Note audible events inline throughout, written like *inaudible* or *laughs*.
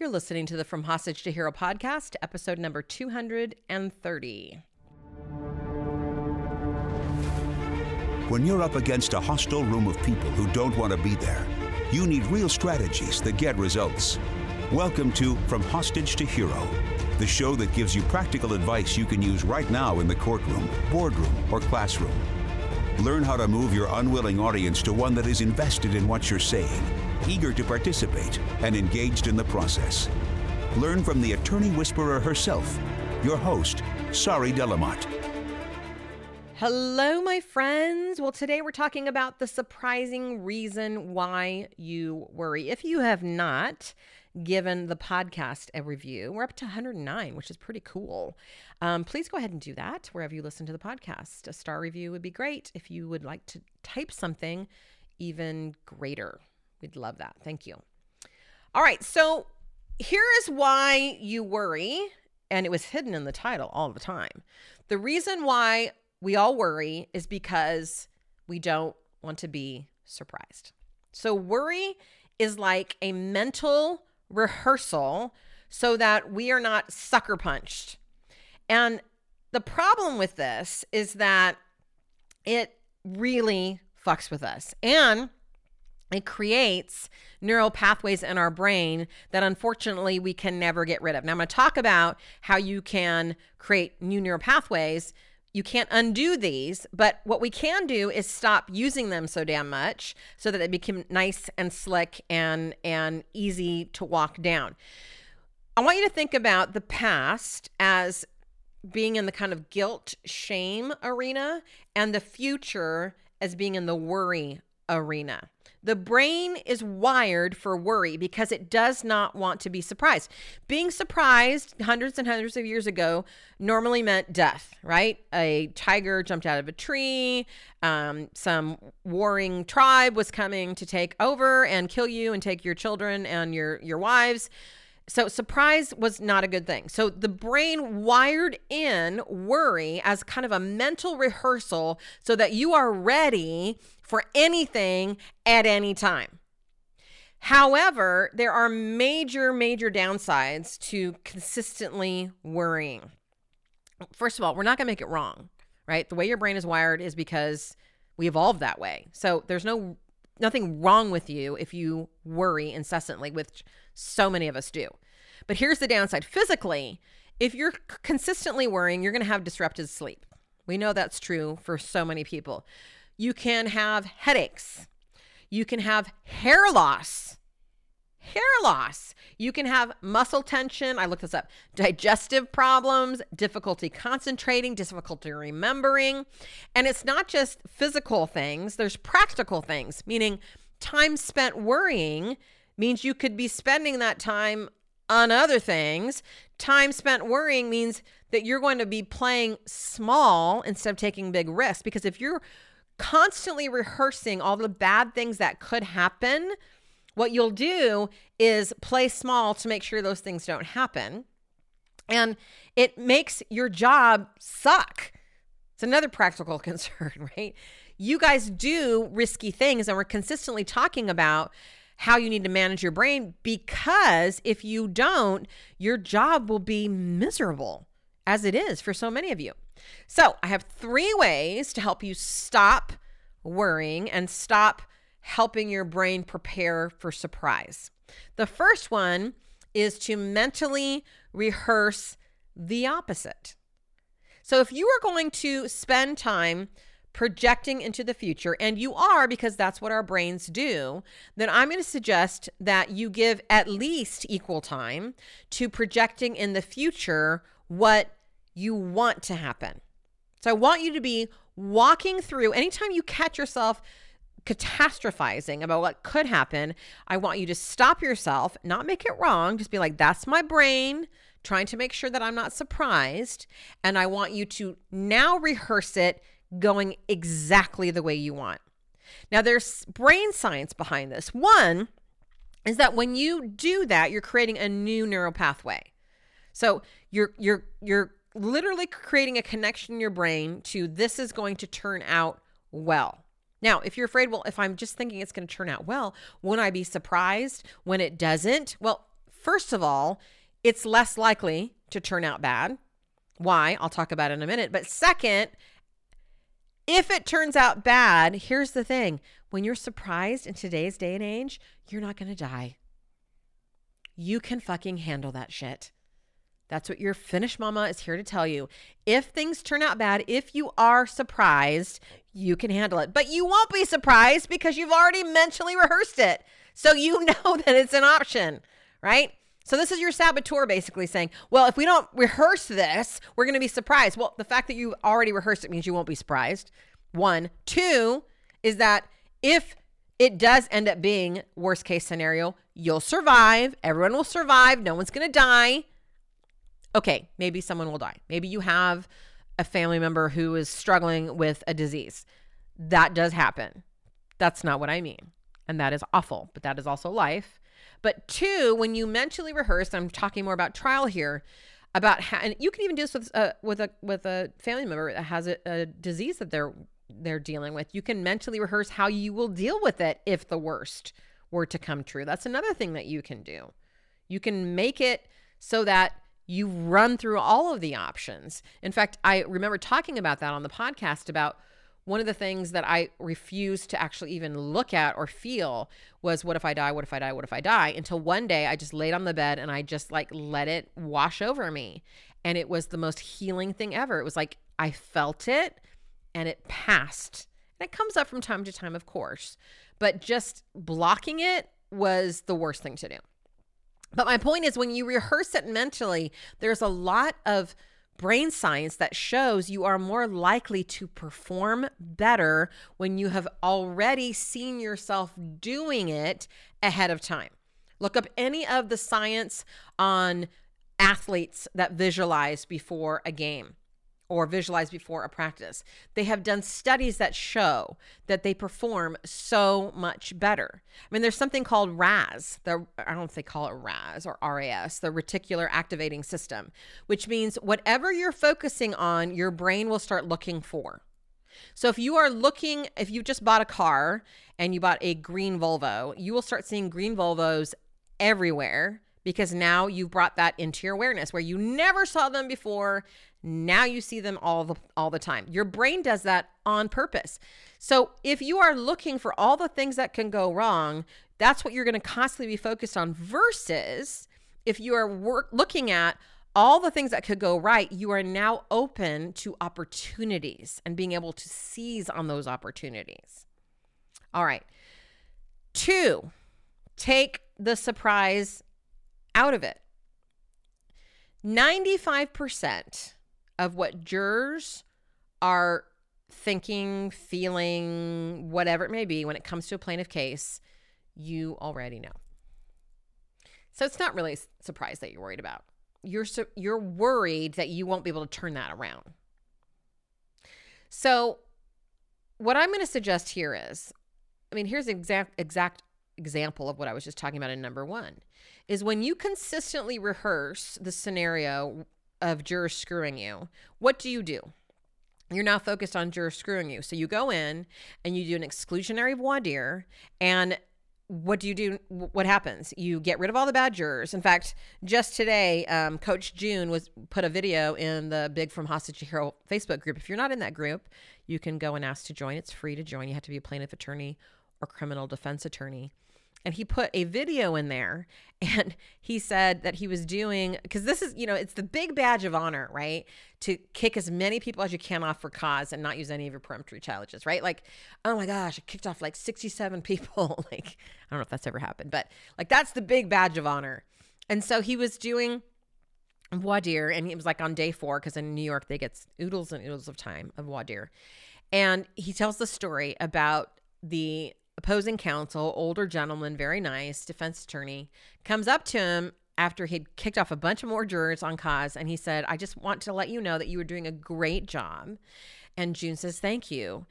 You're listening to the From Hostage to Hero podcast, episode number 230. When you're up against a hostile room of people who don't want to be there, you need real strategies that get results. Welcome to From Hostage to Hero, the show that gives you practical advice you can use right now in the courtroom, boardroom, or classroom. Learn how to move your unwilling audience to one that is invested in what you're saying eager to participate and engaged in the process. Learn from the attorney whisperer herself, your host, Sari Delamotte. Hello, my friends. Well, today we're talking about the surprising reason why you worry. If you have not given the podcast a review, we're up to 109, which is pretty cool. Um, please go ahead and do that wherever you listen to the podcast. A star review would be great. If you would like to type something, even greater. We'd love that. Thank you. All right. So here is why you worry. And it was hidden in the title all the time. The reason why we all worry is because we don't want to be surprised. So worry is like a mental rehearsal so that we are not sucker punched. And the problem with this is that it really fucks with us. And it creates neural pathways in our brain that unfortunately we can never get rid of. Now, I'm going to talk about how you can create new neural pathways. You can't undo these, but what we can do is stop using them so damn much so that they become nice and slick and and easy to walk down. I want you to think about the past as being in the kind of guilt shame arena and the future as being in the worry arena. The brain is wired for worry because it does not want to be surprised. Being surprised hundreds and hundreds of years ago normally meant death, right? A tiger jumped out of a tree, um, some warring tribe was coming to take over and kill you and take your children and your, your wives. So, surprise was not a good thing. So, the brain wired in worry as kind of a mental rehearsal so that you are ready for anything at any time. However, there are major, major downsides to consistently worrying. First of all, we're not going to make it wrong, right? The way your brain is wired is because we evolved that way. So, there's no nothing wrong with you if you worry incessantly, which so many of us do. But here's the downside physically, if you're consistently worrying, you're going to have disrupted sleep. We know that's true for so many people. You can have headaches. You can have hair loss. Hair loss. You can have muscle tension. I looked this up. Digestive problems, difficulty concentrating, difficulty remembering. And it's not just physical things, there's practical things, meaning time spent worrying means you could be spending that time on other things. Time spent worrying means that you're going to be playing small instead of taking big risks. Because if you're constantly rehearsing all the bad things that could happen, what you'll do is play small to make sure those things don't happen. And it makes your job suck. It's another practical *laughs* concern, right? You guys do risky things, and we're consistently talking about how you need to manage your brain because if you don't, your job will be miserable as it is for so many of you. So, I have three ways to help you stop worrying and stop helping your brain prepare for surprise. The first one is to mentally rehearse the opposite. So, if you are going to spend time projecting into the future, and you are because that's what our brains do, then I'm going to suggest that you give at least equal time to projecting in the future what you want to happen. So I want you to be walking through anytime you catch yourself catastrophizing about what could happen, I want you to stop yourself, not make it wrong, just be like, that's my brain trying to make sure that I'm not surprised. And I want you to now rehearse it going exactly the way you want. Now, there's brain science behind this. One is that when you do that, you're creating a new neural pathway. So you're you're you're literally creating a connection in your brain to this is going to turn out well. Now, if you're afraid, well, if I'm just thinking it's going to turn out well, won't I be surprised when it doesn't? Well, First of all, it's less likely to turn out bad. Why? I'll talk about it in a minute. But second, if it turns out bad, here's the thing when you're surprised in today's day and age, you're not going to die. You can fucking handle that shit. That's what your Finnish Mama is here to tell you. If things turn out bad, if you are surprised, you can handle it. But you won't be surprised because you've already mentally rehearsed it. So you *laughs* know that it's an option, right? So this is your saboteur basically saying, well, if we don't rehearse this, we're going to be surprised. Well, the fact that you already rehearsed it means you won't be surprised. One. Two is that if it does end up being worst case scenario, you'll survive. Everyone will survive. No one's going to die okay, maybe someone will die. Maybe you have a family member who is struggling with a disease. That does happen. That's not what I mean. And that is awful, but that is also life. But two, when you mentally rehearse, I'm talking more about trial here, about how, and you can even do this with uh, with a with a family member that has a, a disease that they're they're dealing with. You can mentally rehearse how you will deal with it if the worst were to come true. That's another thing that you can do. You can make it so that you run through all of the options. In fact, I remember talking about that on the podcast about one of the things that I refused to actually even look at or feel was what if I die? What if I die? What if I die? Until one day I just laid on the bed and I just like let it wash over me. And it was the most healing thing ever. It was like I felt it and it passed. And it comes up from time to time, of course, but just blocking it was the worst thing to do. But my point is, when you rehearse it mentally, there's a lot of brain science that shows you are more likely to perform better when you have already seen yourself doing it ahead of time. Look up any of the science on athletes that visualize before a game or visualize before a practice. They have done studies that show that they perform so much better. I mean, there's something called RAS, the I don't know if they call it RAS or RAS, the reticular activating system, which means whatever you're focusing on, your brain will start looking for. So if you are looking, if you just bought a car and you bought a green Volvo, you will start seeing green Volvos everywhere because now you've brought that into your awareness where you never saw them before now you see them all the all the time. Your brain does that on purpose. So if you are looking for all the things that can go wrong, that's what you're going to constantly be focused on versus if you are work, looking at all the things that could go right, you are now open to opportunities and being able to seize on those opportunities. All right. Two, take the surprise out of it. 95% of what jurors are thinking, feeling, whatever it may be when it comes to a plaintiff case, you already know. So it's not really a surprise that you're worried about. You're so, you're worried that you won't be able to turn that around. So what I'm going to suggest here is I mean, here's an exact exact example of what I was just talking about in number 1 is when you consistently rehearse the scenario of jurors screwing you, what do you do? You're now focused on jurors screwing you. So you go in and you do an exclusionary voir dire and what do you do? What happens? You get rid of all the bad jurors. In fact, just today, um, Coach June was put a video in the Big from Hostage Hero Facebook group. If you're not in that group, you can go and ask to join. It's free to join. You have to be a plaintiff attorney or criminal defense attorney and he put a video in there *laughs* and he said that he was doing because this is you know it's the big badge of honor right? To kick as many people as you can off for cause and not use any of your peremptory challenges right? Like oh my gosh i kicked off like 67 *laughs* people. Like i don't know if that's ever happened but like that's the big badge of honor. And so he was doing voir dire and he was like on day four because in new york they get oodles and oodles of time of voir dire and he tells the story about the opposing counsel, older gentleman, very nice, defense attorney, comes up to him after he'd kicked off a bunch of more jurors on cause and he said, I just want to let you know that you were doing a great job. And June says, Thank you.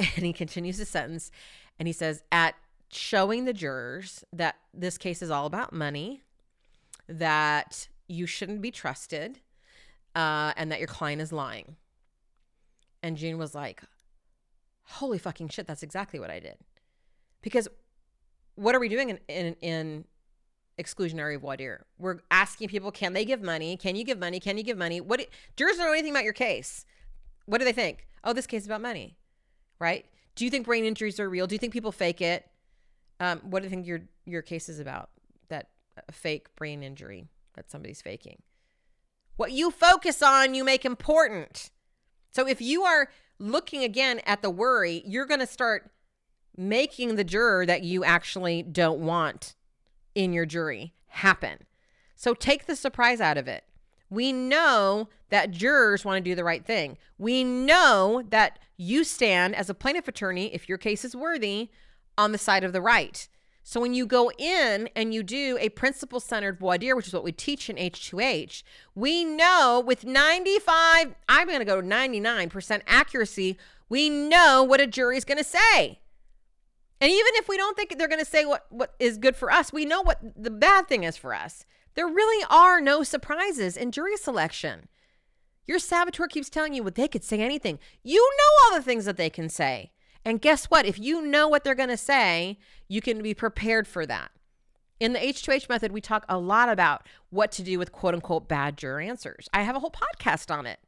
*laughs* And he continues the sentence and he says, At showing the jurors that this case is all about money, that you shouldn't be trusted, uh, and that your client is lying. And June was like, Holy fucking shit, that's exactly what I did because what are we doing in in in, exclusionary voir dire. We're asking people, can they give money? Can you give money? Can you give money? What jurors don't know anything about your case. What do they think? Oh, this case is about money, right? Do you think brain injuries are real? Do you think people fake it? Um, what do you think your your case is about? That fake brain injury that somebody's faking. What you focus on, you make important. So if you are looking again at the worry, you're going to start making the juror that you actually don't want in your jury happen. So take the surprise out of it. We know that jurors want to do the right thing. We know that you stand as a plaintiff attorney, if your case is worthy, on the side of the right. So when you go in and you do a principle centered voir dire, which is what we teach in H2H, we know with 95, I'm going to go 99% accuracy, we know what a jury is going to say. And even if we don't think they're going to say what, what is good for us, we know what the bad thing is for us. There really are no surprises in jury selection. Your saboteur keeps telling you, well, they could say anything. You know all the things that they can say. And guess what? If you know what they're going to say, you can be prepared for that. In the H2H method, we talk a lot about what to do with quote unquote bad juror answers. I have a whole podcast on it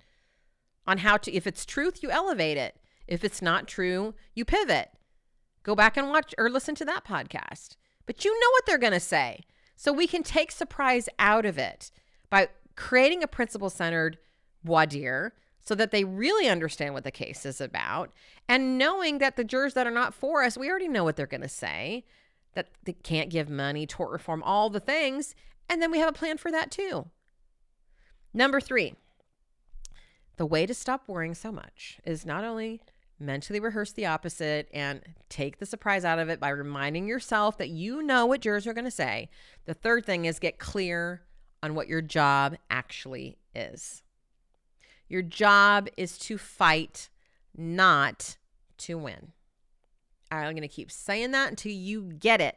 on how to, if it's truth, you elevate it. If it's not true, you pivot. Go back and watch or listen to that podcast. But you know what they're going to say. So we can take surprise out of it by creating a principle centered dire so that they really understand what the case is about and knowing that the jurors that are not for us, we already know what they're going to say, that they can't give money, tort reform, all the things. And then we have a plan for that too. Number three, the way to stop worrying so much is not only mentally rehearse the opposite and take the surprise out of it by reminding yourself that you know what jurors are going to say. The third thing is get clear on what your job actually is. Your job is to fight, not to win. I'm going to keep saying that until you get it.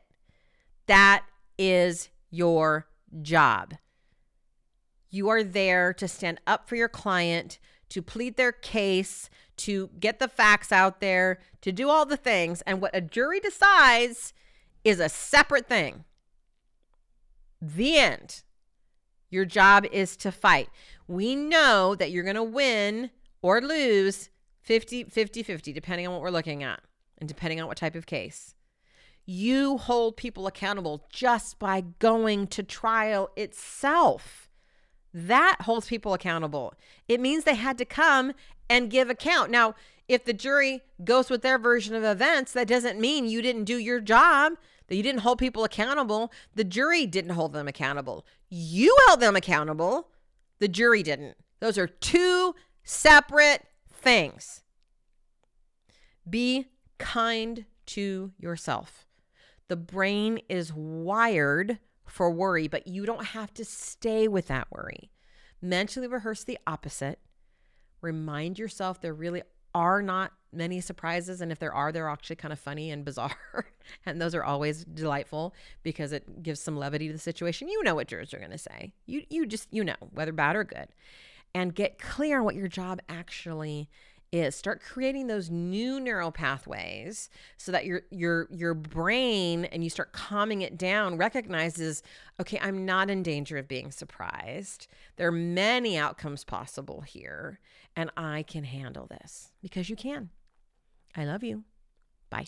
That is your job. You are there to stand up for your client, to plead their case, to get the facts out there, to do all the things. And what a jury decides is a separate thing. The end. Your job is to fight. We know that you're going to win or lose 50 50 50 depending on what we're looking at and depending on what type of case. You hold people accountable just by going to trial itself. That holds people accountable. It means they had to come and give account. Now, if the jury goes with their version of events, that doesn't mean you didn't do your job that you didn't hold people accountable. The jury didn't hold them accountable. You held them accountable. The jury didn't. Those are two separate things. Be kind to yourself. The brain is wired for worry, but you don't have to stay with that worry. Mentally rehearse the opposite. Remind yourself there really are not many surprises and if there are they're actually kind of funny and bizarre *laughs* and those are always delightful because it gives some levity to the situation you know what jurors are going to say you you just you know whether bad or good and get clear on what your job actually is start creating those new neural pathways so that your your your brain and you start calming it down recognizes okay I'm not in danger of being surprised. There are many outcomes possible here and I can handle this because you can. I love you. Bye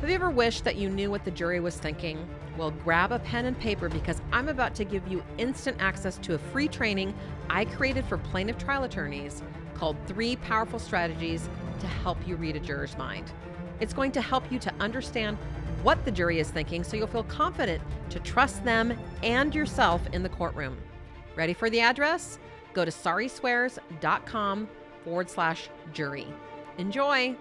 have you ever wished that you knew what the jury was thinking? Well, grab a pen and paper because I'm about to give you instant access to a free training I created for plaintiff trial attorneys called Three Powerful Strategies to Help You Read a Juror's Mind. It's going to help you to understand what the jury is thinking so you'll feel confident to trust them and yourself in the courtroom. Ready for the address? Go to sariswears.com forward slash jury. Enjoy!